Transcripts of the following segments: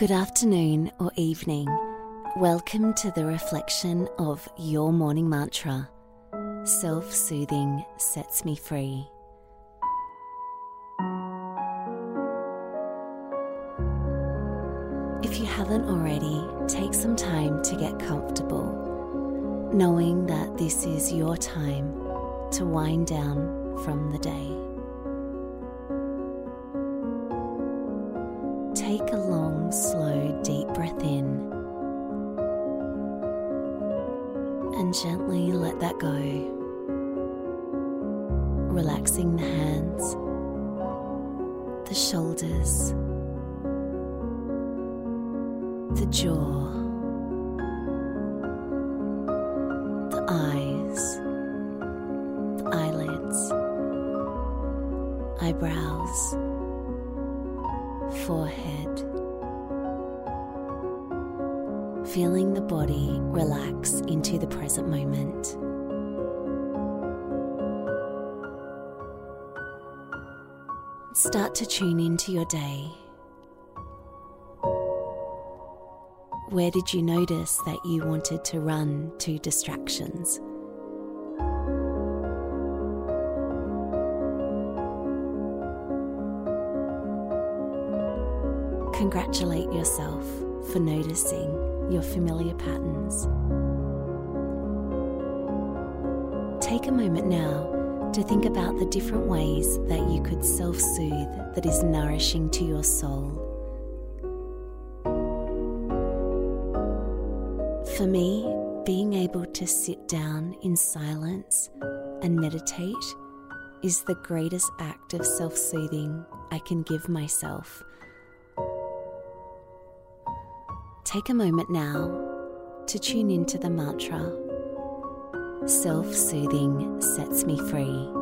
Good afternoon or evening. Welcome to the reflection of your morning mantra. Self soothing sets me free. If you haven't already, take some time to get comfortable, knowing that this is your time to wind down from the day. Take a long, slow, deep breath in and gently let that go. Relaxing the hands, the shoulders, the jaw, the eyes, the eyelids, eyebrows, forehead. Feeling the body relax into the present moment. Start to tune into your day. Where did you notice that you wanted to run to distractions? Congratulate yourself for noticing your familiar patterns. Take a moment now to think about the different ways that you could self soothe that is nourishing to your soul. For me, being able to sit down in silence and meditate is the greatest act of self soothing I can give myself. Take a moment now to tune into the mantra Self soothing sets me free.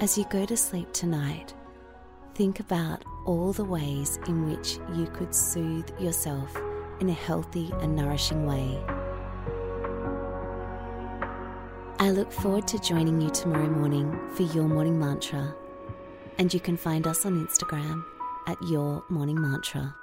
As you go to sleep tonight, think about all the ways in which you could soothe yourself in a healthy and nourishing way. I look forward to joining you tomorrow morning for your morning mantra, and you can find us on Instagram at Your Morning Mantra.